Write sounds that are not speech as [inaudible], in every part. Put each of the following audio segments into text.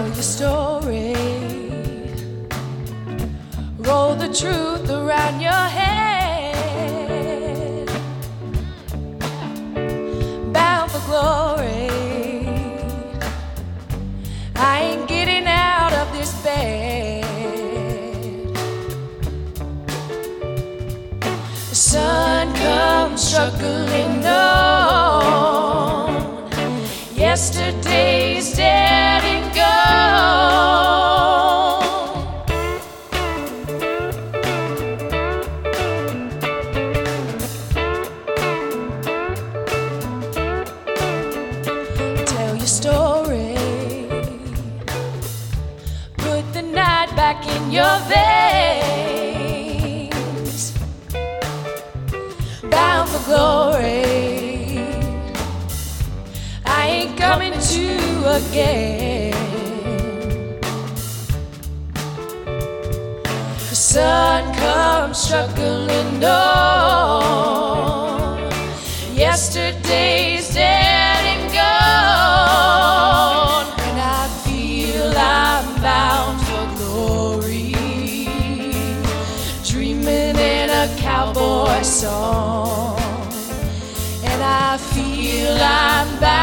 Tell your story. Roll the truth around your head. Bound for glory. I ain't getting out of this bed. The sun comes struggling again. The sun comes struggling on. Yesterday's dead and gone, and I feel I'm bound for glory. Dreaming in a cowboy song and I feel I'm bound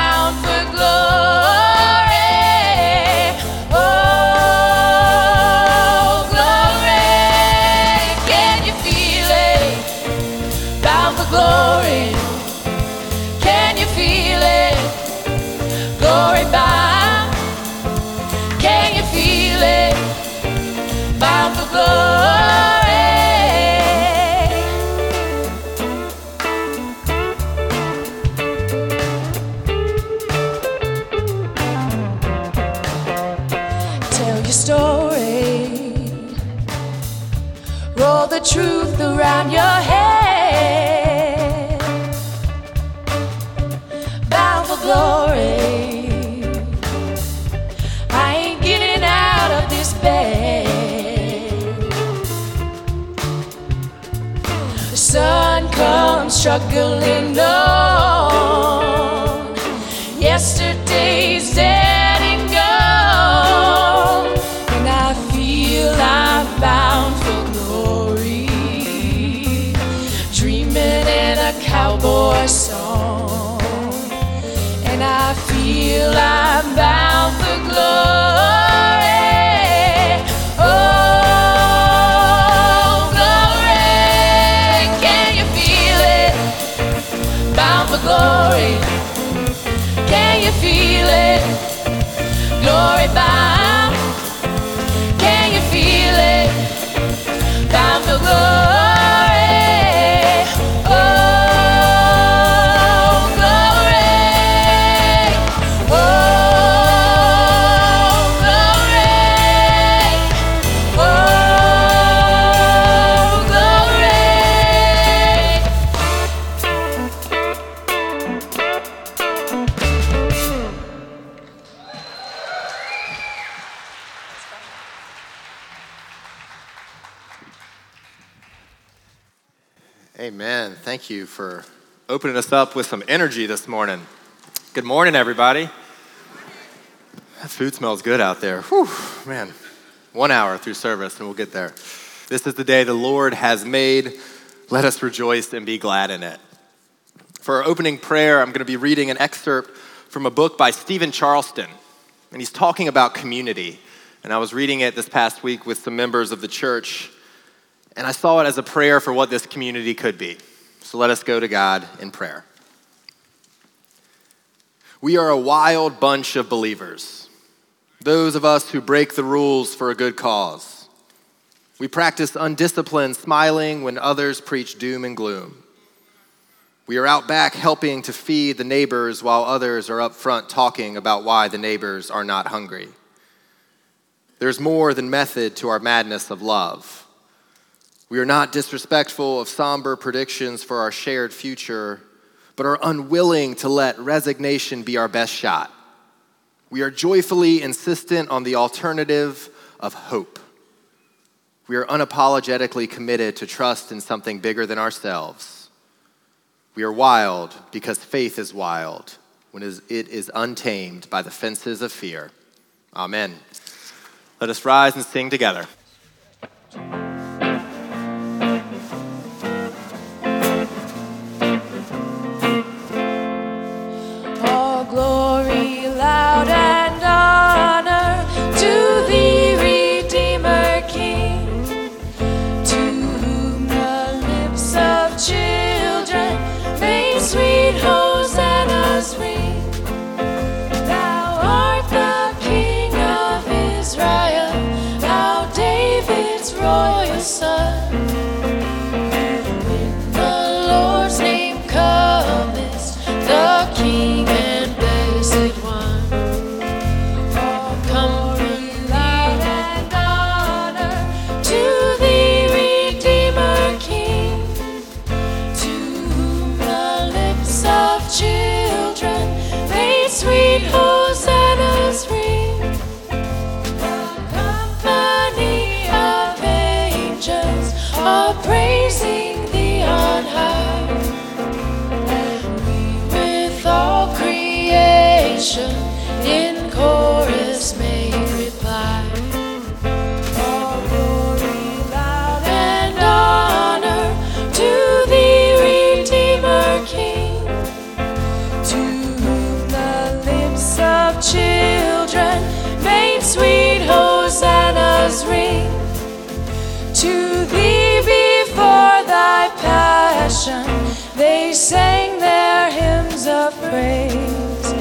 struggling on. Yesterday's dead and gone, and I feel I'm bound for glory. Dreaming in a cowboy song, and I feel I'm bound for glory. You for opening us up with some energy this morning. Good morning, everybody. That food smells good out there. Whew, man. One hour through service, and we'll get there. This is the day the Lord has made. Let us rejoice and be glad in it. For our opening prayer, I'm going to be reading an excerpt from a book by Steven Charleston, and he's talking about community and I was reading it this past week with some members of the church, and I saw it as a prayer for what this community could be. So let us go to God in prayer. We are a wild bunch of believers, those of us who break the rules for a good cause. We practice undisciplined smiling when others preach doom and gloom. We are out back helping to feed the neighbors while others are up front talking about why the neighbors are not hungry. There's more than method to our madness of love. We are not disrespectful of somber predictions for our shared future, but are unwilling to let resignation be our best shot. We are joyfully insistent on the alternative of hope. We are unapologetically committed to trust in something bigger than ourselves. We are wild because faith is wild when it is untamed by the fences of fear. Amen. Let us rise and sing together. They sang their hymns of praise.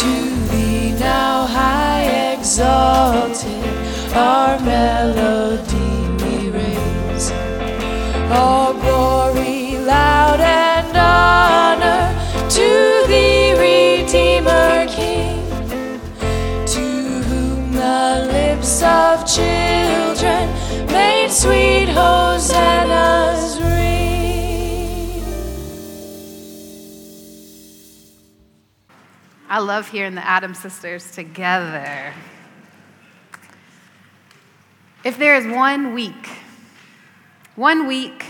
To thee now high exalted our melody we raise. All glory loud and honor to thee redeemer king. To whom the lips of children made sweet hosannas love hearing the Adam sisters together. If there is one week, one week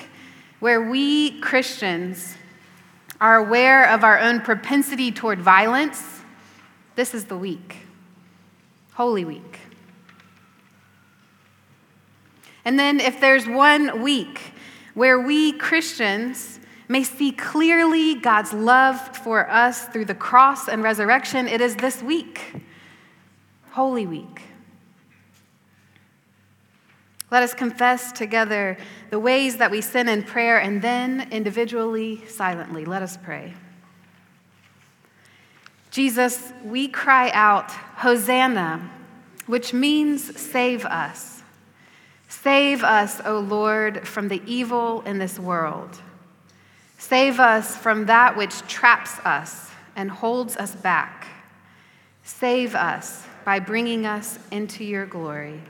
where we Christians are aware of our own propensity toward violence, this is the week. Holy Week. And then if there's one week where we Christians may see clearly God's love for us through the cross and resurrection, it is this week, Holy Week. Let us confess together the ways that we sin in prayer and then individually, silently. Let us pray. Jesus, we cry out, Hosanna, which means save us. Save us, O Lord, from the evil in this world. Save us from that which traps us and holds us back. Save us by bringing us into your glory.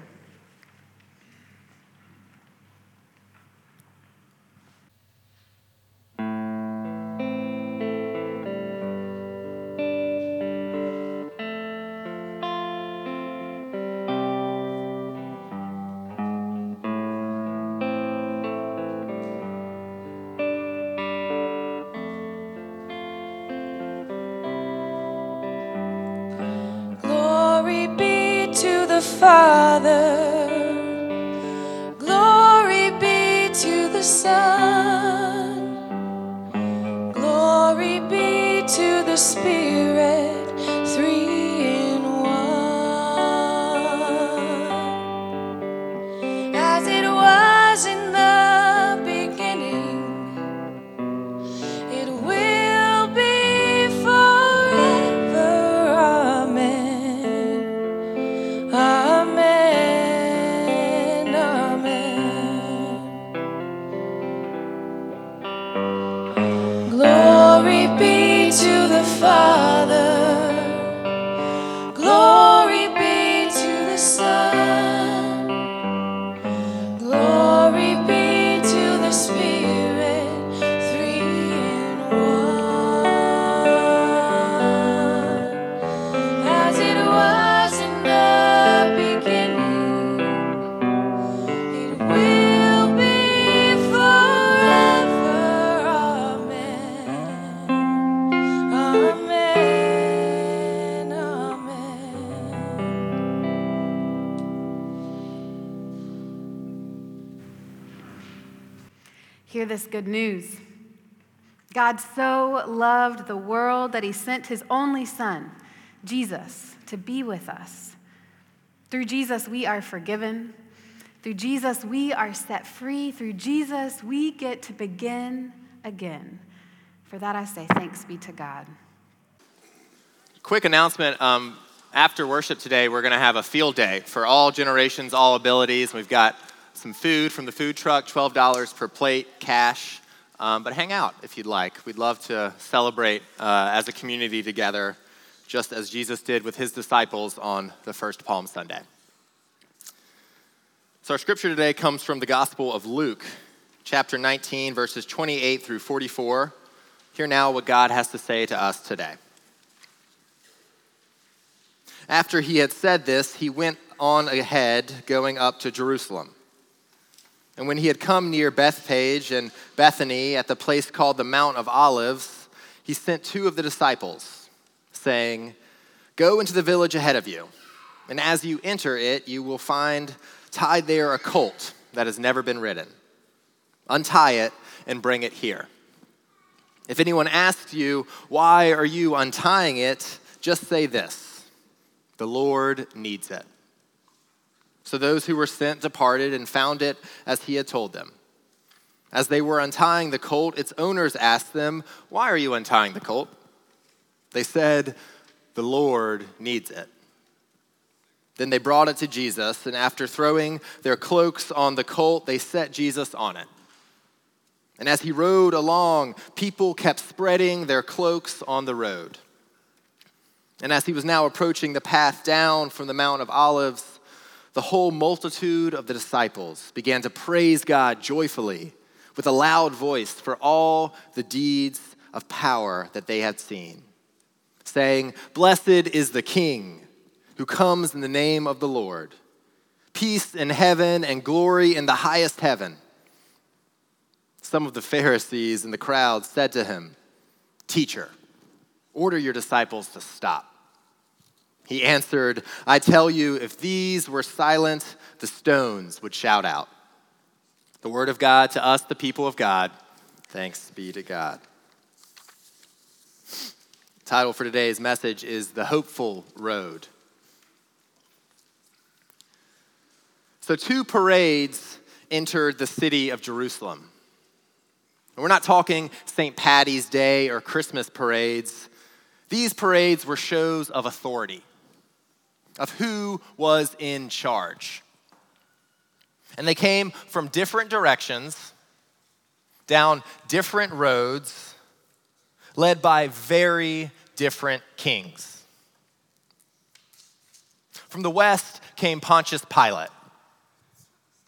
God so loved the world that he sent his only Son, Jesus, to be with us. Through Jesus, we are forgiven. Through Jesus, we are set free. Through Jesus, we get to begin again. For that, I say thanks be to God. Quick announcement. Um, after worship today, we're going to have a field day for all generations, all abilities. We've got some food from the food truck, $12 per plate, cash. Um, but hang out if you'd like. We'd love to celebrate uh, as a community together, just as Jesus did with his disciples on the first Palm Sunday. So, our scripture today comes from the Gospel of Luke, chapter 19, verses 28 through 44. Hear now what God has to say to us today. After he had said this, he went on ahead, going up to Jerusalem. And when he had come near Bethphage and Bethany at the place called the Mount of Olives, he sent two of the disciples, saying, Go into the village ahead of you, and as you enter it, you will find tied there a colt that has never been ridden. Untie it and bring it here. If anyone asks you, Why are you untying it? just say this The Lord needs it. So those who were sent departed and found it as he had told them. As they were untying the colt, its owners asked them, Why are you untying the colt? They said, The Lord needs it. Then they brought it to Jesus, and after throwing their cloaks on the colt, they set Jesus on it. And as he rode along, people kept spreading their cloaks on the road. And as he was now approaching the path down from the Mount of Olives, the whole multitude of the disciples began to praise God joyfully with a loud voice for all the deeds of power that they had seen, saying, Blessed is the King who comes in the name of the Lord. Peace in heaven and glory in the highest heaven. Some of the Pharisees in the crowd said to him, Teacher, order your disciples to stop. He answered, I tell you, if these were silent, the stones would shout out. The word of God to us, the people of God. Thanks be to God. The title for today's message is The Hopeful Road. So, two parades entered the city of Jerusalem. we're not talking St. Patty's Day or Christmas parades. These parades were shows of authority of who was in charge. And they came from different directions, down different roads, led by very different kings. From the west came Pontius Pilate,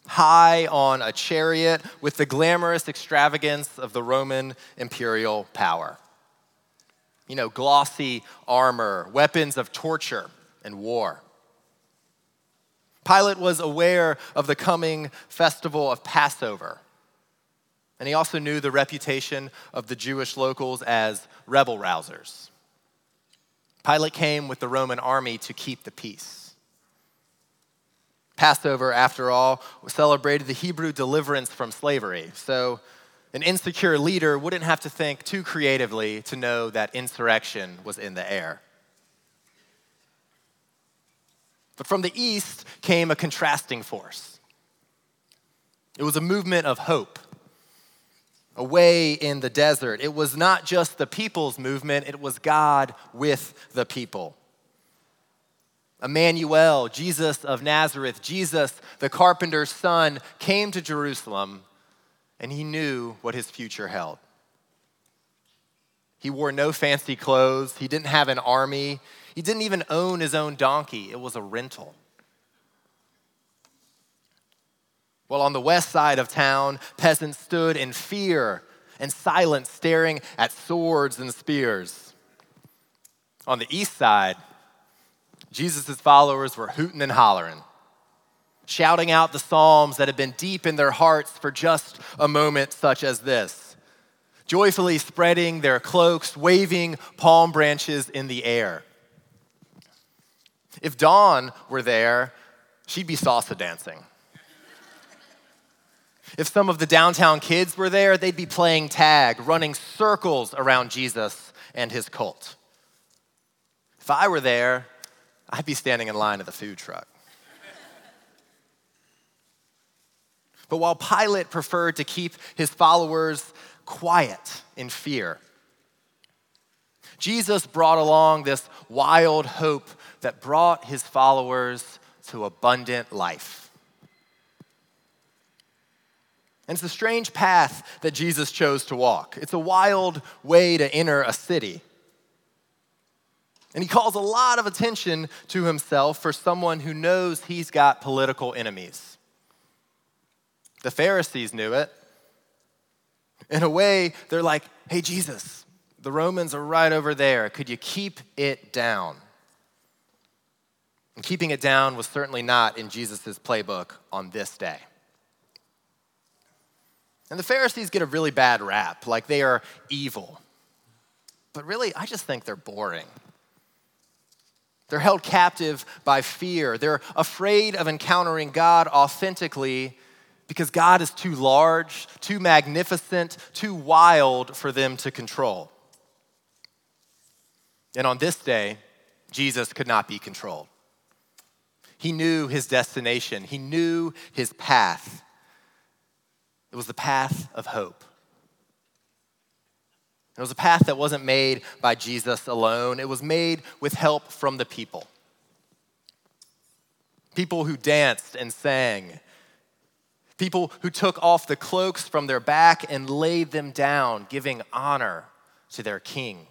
high on a chariot with the glamorous extravagance of the Roman imperial power. You know, glossy armor, weapons of torture and war. Pilate was aware of the coming festival of Passover, and he also knew the reputation of the Jewish locals as rebel rousers. Pilate came with the Roman army to keep the peace. Passover, after all, celebrated the Hebrew deliverance from slavery. So, an insecure leader wouldn't have to think too creatively to know that insurrection was in the air. But from the east came a contrasting force. It was a movement of hope away in the desert. It was not just the people's movement, it was God with the people. Emmanuel, Jesus of Nazareth, Jesus, the carpenter's son, came to Jerusalem and he knew what his future held. He wore no fancy clothes, he didn't have an army, he didn't even own his own donkey, it was a rental. While on the west side of town, peasants stood in fear and silence, staring at swords and spears. On the east side, Jesus' followers were hooting and hollering, shouting out the psalms that had been deep in their hearts for just a moment such as this, joyfully spreading their cloaks, waving palm branches in the air. If Dawn were there, she'd be salsa dancing. If some of the downtown kids were there, they'd be playing tag, running circles around Jesus and his cult. If I were there, I'd be standing in line at the food truck. but while Pilate preferred to keep his followers quiet in fear, Jesus brought along this wild hope that brought his followers to abundant life. And it's a strange path that Jesus chose to walk. It's a wild way to enter a city. And he calls a lot of attention to himself for someone who knows he's got political enemies. The Pharisees knew it. In a way, they're like, hey, Jesus, the Romans are right over there. Could you keep it down? And keeping it down was certainly not in Jesus' playbook on this day. And the Pharisees get a really bad rap, like they are evil. But really, I just think they're boring. They're held captive by fear. They're afraid of encountering God authentically because God is too large, too magnificent, too wild for them to control. And on this day, Jesus could not be controlled. He knew his destination, he knew his path. It was the path of hope. It was a path that wasn't made by Jesus alone, it was made with help from the people. People who danced and sang, people who took off the cloaks from their back and laid them down, giving honor to their king.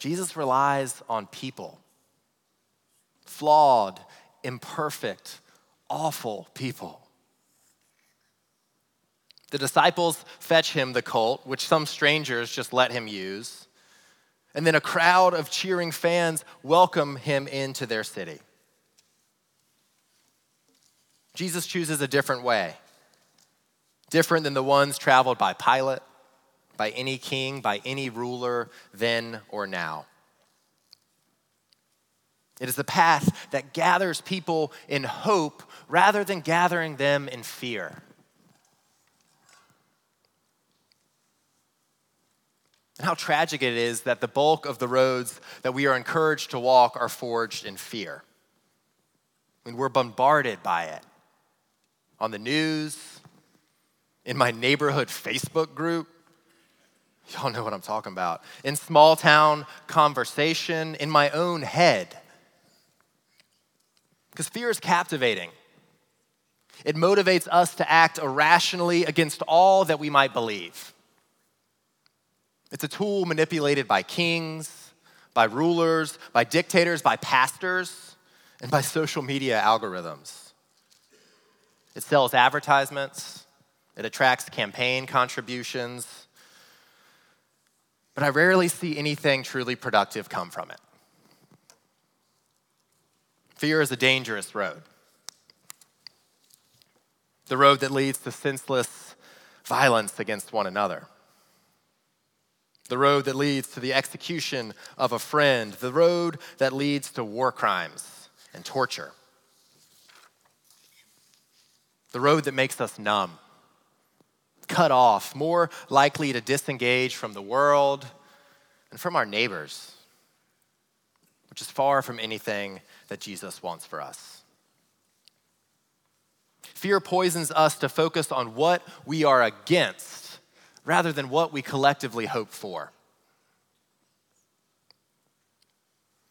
Jesus relies on people, flawed, imperfect, awful people. The disciples fetch him the colt, which some strangers just let him use. And then a crowd of cheering fans welcome him into their city. Jesus chooses a different way, different than the ones traveled by Pilate, by any king, by any ruler then or now. It is the path that gathers people in hope rather than gathering them in fear. And how tragic it is that the bulk of the roads that we are encouraged to walk are forged in fear. I mean, we're bombarded by it on the news, in my neighborhood Facebook group. Y'all know what I'm talking about. In small town conversation, in my own head. Because fear is captivating. It motivates us to act irrationally against all that we might believe. It's a tool manipulated by kings, by rulers, by dictators, by pastors, and by social media algorithms. It sells advertisements, it attracts campaign contributions, but I rarely see anything truly productive come from it. Fear is a dangerous road. The road that leads to senseless violence against one another the road that leads to the execution of a friend, the road that leads to war crimes and torture, the road that makes us numb, cut off, more likely to disengage from the world and from our neighbors, which is far from anything that Jesus wants for us. Fear poisons us to focus on what we are against rather than what we collectively hope for.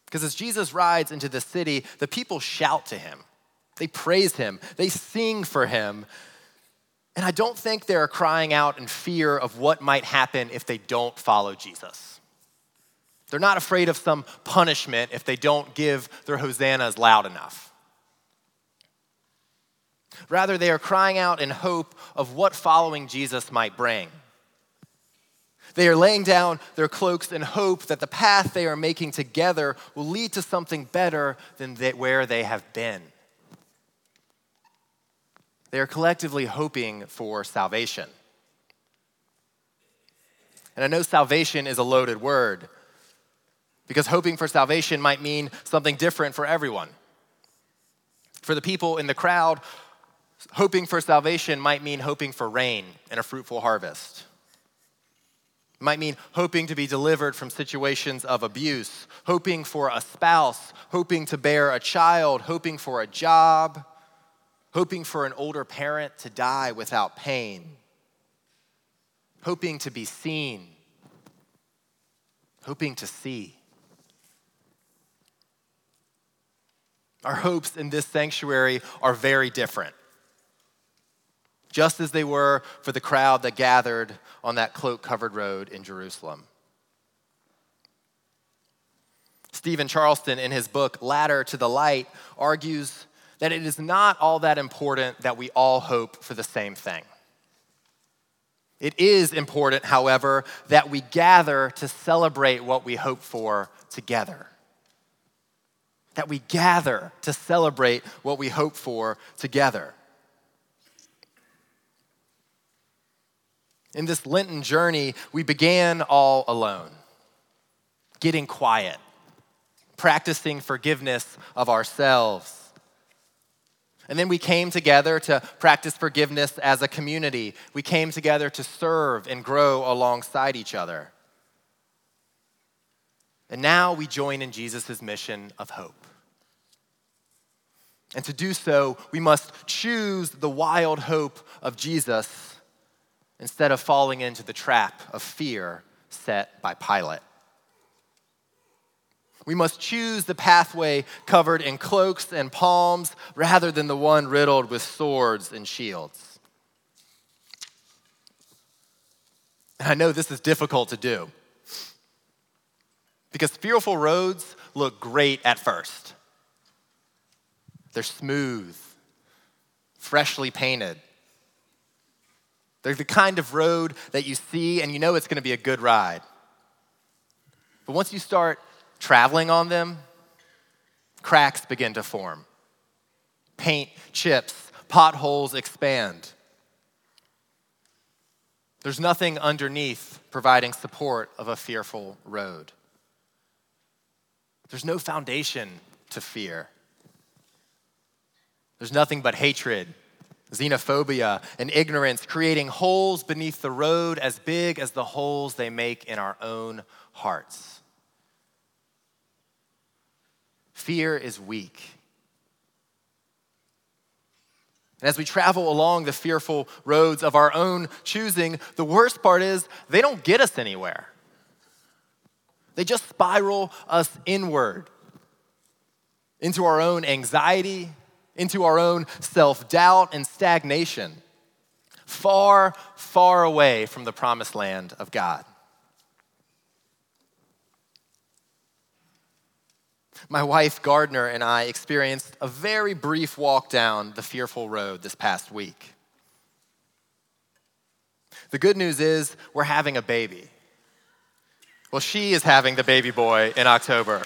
Because as Jesus rides into the city, the people shout to him, they praise him, they sing for him. And I don't think they're crying out in fear of what might happen if they don't follow Jesus. They're not afraid of some punishment if they don't give their hosannas loud enough. Rather, they are crying out in hope of what following Jesus might bring. They are laying down their cloaks in hope that the path they are making together will lead to something better than they, where they have been. They are collectively hoping for salvation. And I know salvation is a loaded word because hoping for salvation might mean something different for everyone. For the people in the crowd, hoping for salvation might mean hoping for rain and a fruitful harvest. It might mean hoping to be delivered from situations of abuse, hoping for a spouse, hoping to bear a child, hoping for a job, hoping for an older parent to die without pain, hoping to be seen, hoping to see. Our hopes in this sanctuary are very different, just as they were for the crowd that gathered on that cloak covered road in Jerusalem. Steven Charleston, in his book Ladder to the Light, argues that it is not all that important that we all hope for the same thing. It is important, however, that we gather to celebrate what we hope for together. That we gather to celebrate what we hope for together. In this Lenten journey, we began all alone, getting quiet, practicing forgiveness of ourselves. And then we came together to practice forgiveness as a community. We came together to serve and grow alongside each other. And now we join in Jesus' mission of hope. And to do so, we must choose the wild hope of Jesus instead of falling into the trap of fear set by Pilate. We must choose the pathway covered in cloaks and palms rather than the one riddled with swords and shields. And I know this is difficult to do because fearful roads look great at first. They're smooth, freshly painted. They're the kind of road that you see and you know it's going to be a good ride. But once you start traveling on them, cracks begin to form. Paint chips, potholes expand. There's nothing underneath providing support of a fearful road. There's no foundation to fear. There's nothing but hatred, xenophobia, and ignorance, creating holes beneath the road as big as the holes they make in our own hearts. Fear is weak. And as we travel along the fearful roads of our own choosing, the worst part is they don't get us anywhere. They just spiral us inward into our own anxiety, into our own self doubt and stagnation, far, far away from the promised land of God. My wife, Gardner, and I experienced a very brief walk down the fearful road this past week. The good news is we're having a baby. Well, she is having the baby boy in October. [laughs]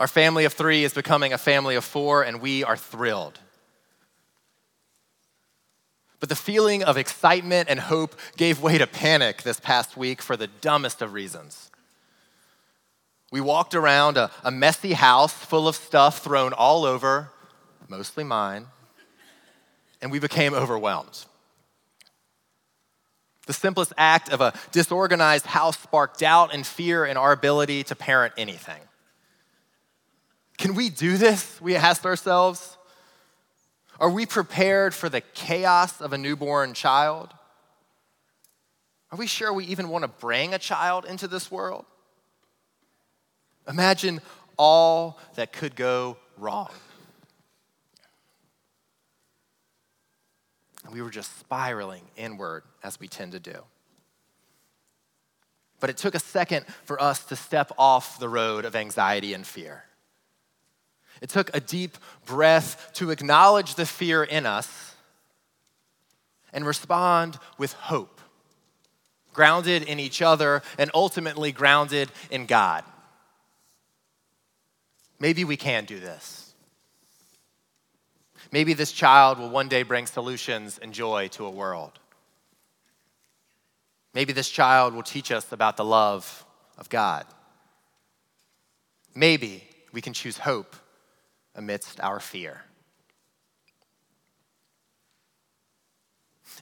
Our family of three is becoming a family of four, and we are thrilled. But the feeling of excitement and hope gave way to panic this past week for the dumbest of reasons. We walked around a, a, messy house full of stuff thrown all over, mostly mine, and we became overwhelmed. The simplest act of a disorganized house sparked doubt and fear in our ability to parent anything. Can we do this? We asked ourselves. Are we prepared for the chaos of a newborn child? Are we sure we even want to bring a child into this world? Imagine all that could go wrong. And we were just spiraling inward as we tend to do. But it took a second for us to step off the road of anxiety and fear. It took a deep breath to acknowledge the fear in us and respond with hope, grounded in each other and ultimately grounded in God. Maybe we can do this. Maybe this child will one day bring solutions and joy to a world. Maybe this child will teach us about the love of God. maybe we can choose hope amidst our fear.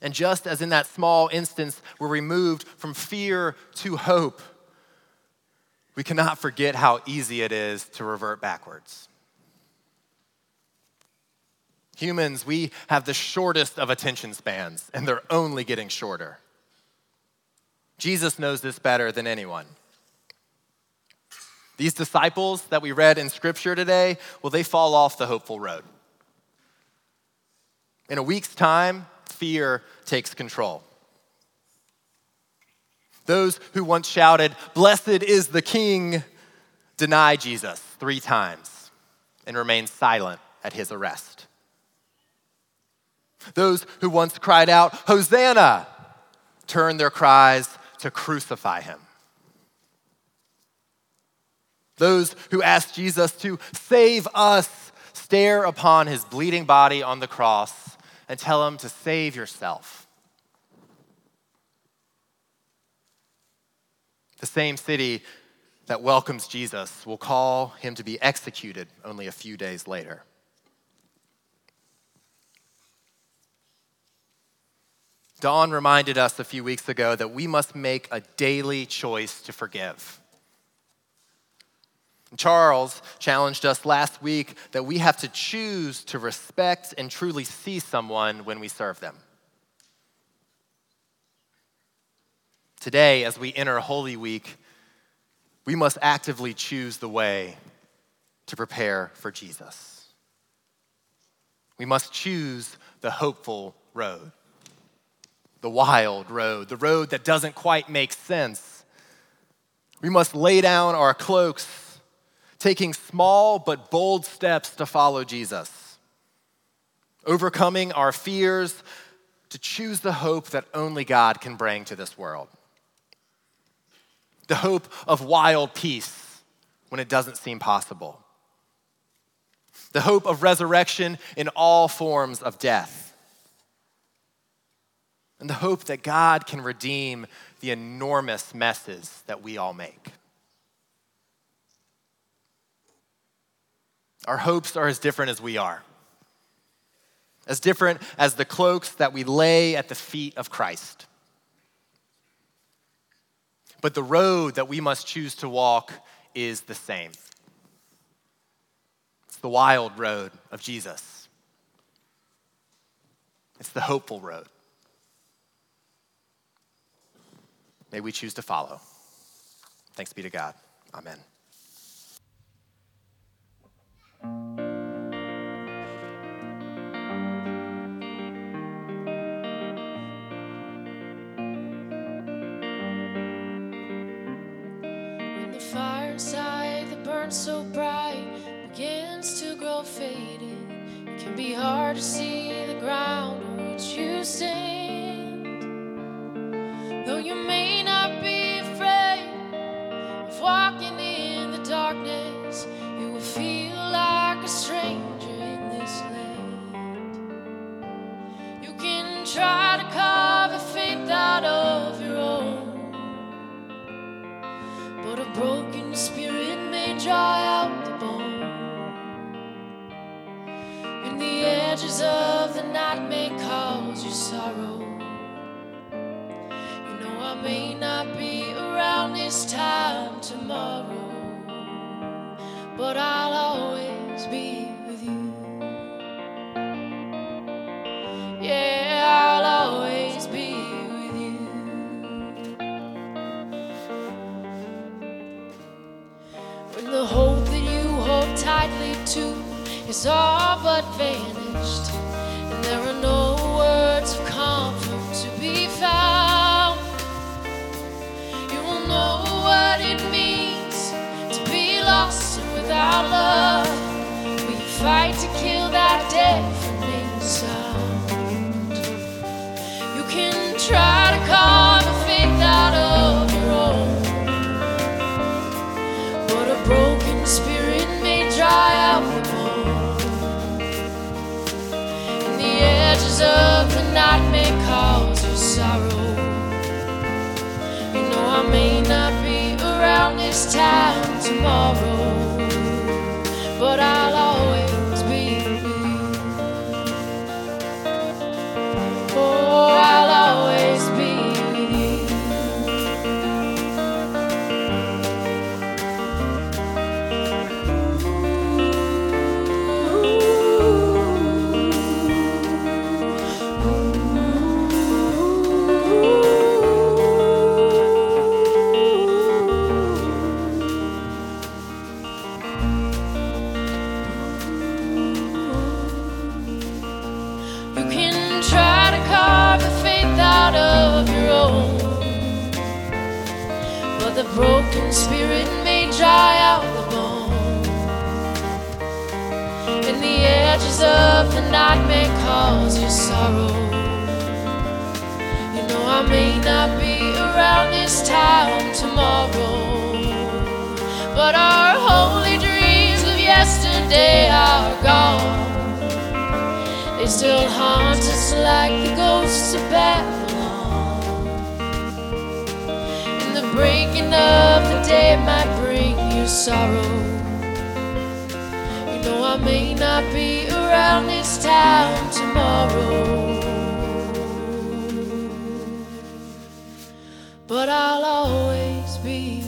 And just as in that small instance, we're removed from fear to hope, we cannot forget how easy it is to revert backwards. Humans, we have the shortest of attention spans, and they're only getting shorter. Jesus knows this better than anyone. These disciples that we read in Scripture today, well, they fall off the hopeful road. In a week's time, fear takes control. Those who once shouted, Blessed is the King, deny Jesus three times and remain silent at his arrest. Those who once cried out, Hosanna, turn their cries to crucify him. Those who asked Jesus to save us stare upon his bleeding body on the cross and tell him to save yourself. The same city that welcomes Jesus will call him to be executed only a few days later. Dawn reminded us a few weeks ago that we must make a daily choice to forgive. Charles challenged us last week that we have to choose to respect and truly see someone when we serve them. Today, as we enter Holy Week, we must actively choose the way to prepare for Jesus. We must choose the hopeful road the wild road, the road that doesn't quite make sense. We must lay down our cloaks, taking small but bold steps to follow Jesus, overcoming our fears to choose the hope that only God can bring to this world. The hope of wild peace when it doesn't seem possible. The hope of resurrection in all forms of death and the hope that God can redeem the enormous messes that we all make. Our hopes are as different as we are, as different as the cloaks that we lay at the feet of Christ. But the road that we must choose to walk is the same. It's the wild road of Jesus. It's the hopeful road. may we choose to follow. Thanks be to God. Amen. The fire inside that burns so bright begins to grow faded, it can be hard to see the ground on which you stand. But I'll always be with you. Yeah, I'll always be with you. When the hope that you hold tightly to is all but this time tomorrow. And the edges of the night may cause sorrow. You know I may not be around this time tomorrow, but our holy dreams of yesterday are gone. They still haunt us like the ghosts of Babylon. And the breaking of the day might bring you sorrow. Know I may not be around this town tomorrow. But I'll always be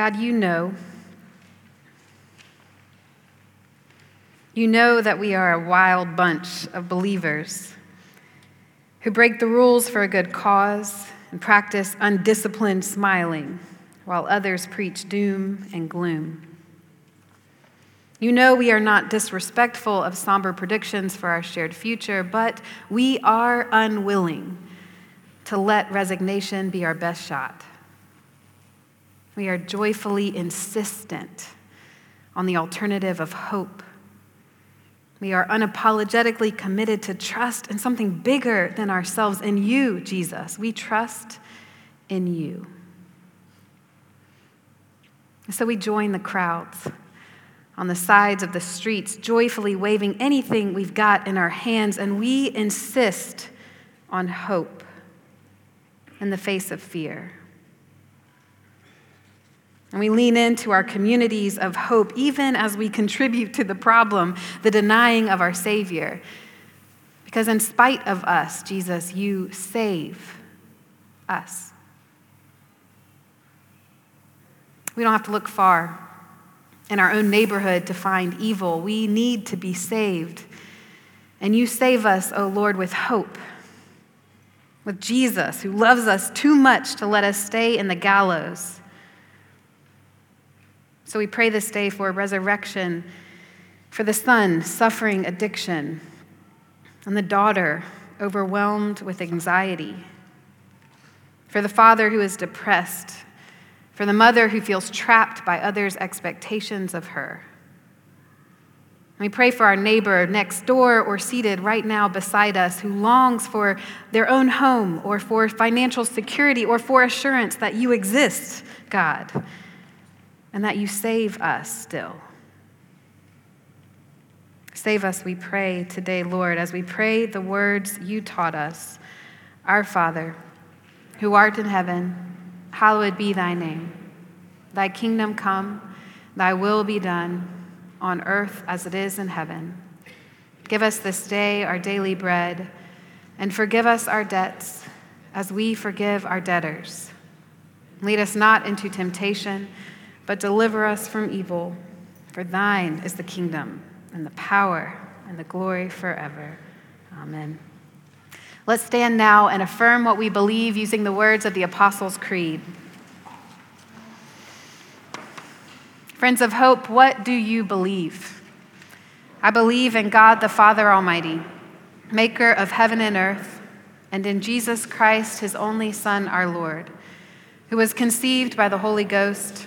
God, you know. You know that we are a wild bunch of believers who break the rules for a good cause and practice undisciplined smiling while others preach doom and gloom. You know we are not disrespectful of somber predictions for our shared future, but we are unwilling to let resignation be our best shot. We are joyfully insistent on the alternative of hope. We are unapologetically committed to trust in something bigger than ourselves, in you, Jesus. We trust in you. So we join the crowds on the sides of the streets, joyfully waving anything we've got in our hands, and we insist on hope in the face of fear. And we lean into our communities of hope, even as we contribute to the problem, the denying of our Savior. Because in spite of us, Jesus, you save us. We don't have to look far in our own neighborhood to find evil. We need to be saved. And you save us, O oh Lord, with hope, with Jesus, who loves us too much to let us stay in the gallows. So we pray this day for resurrection, for the son suffering addiction, and the daughter overwhelmed with anxiety, for the father who is depressed, for the mother who feels trapped by others' expectations of her. We pray for our neighbor next door or seated right now beside us who longs for their own home or for financial security or for assurance that you exist, God, and that you save us still. Save us, we pray today, Lord, as we pray the words you taught us. Our Father, who art in heaven, hallowed be thy name. Thy kingdom come, thy will be done, on earth as it is in heaven. Give us this day our daily bread, and forgive us our debts as we forgive our debtors. Lead us not into temptation, but deliver us from evil. For thine is the kingdom, and the power, and the glory forever. Amen. Let's stand now and affirm what we believe using the words of the Apostles' Creed. Friends of hope, what do you believe? I believe in God the Father Almighty, maker of heaven and earth, and in Jesus Christ, his only Son, our Lord, who was conceived by the Holy Ghost,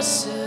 Inaccessible,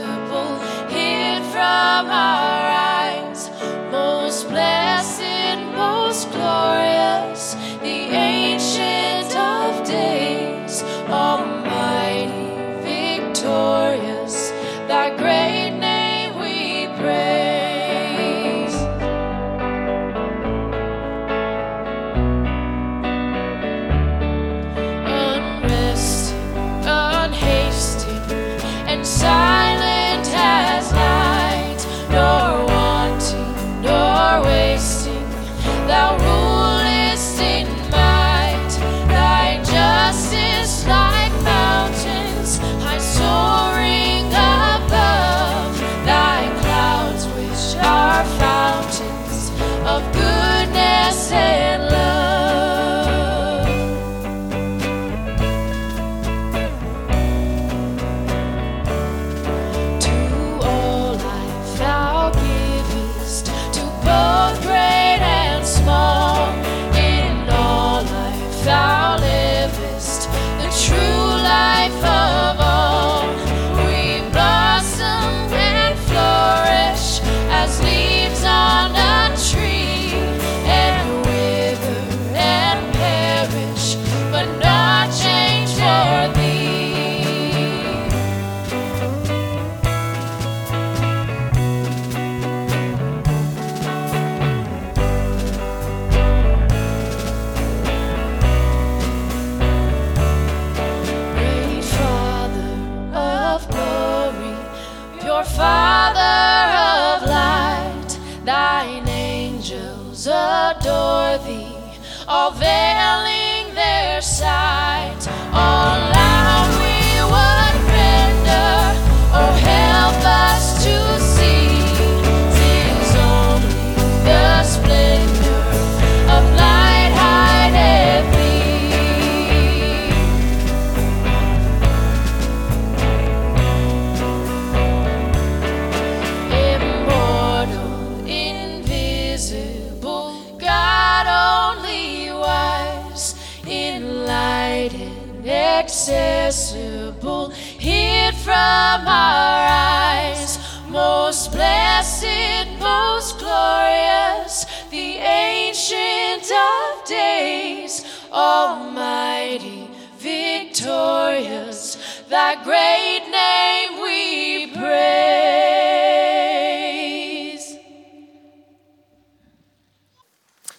almighty, victorious, thy great name we praise.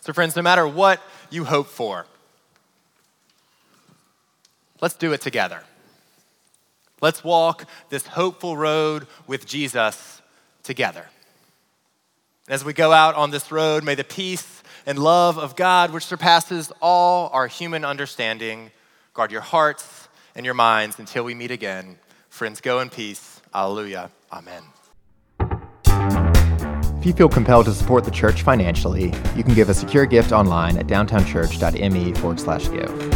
So, friends, no matter what you hope for, let's do it together. Let's walk this hopeful road with Jesus together. As we go out on this road, may the peace and love of God, which surpasses all our human understanding, guard your hearts and your minds until we meet again. Friends, go in peace. Alleluia. Amen. If you feel compelled to support the church financially, you can give a secure gift online at downtownchurch.me forward slash give.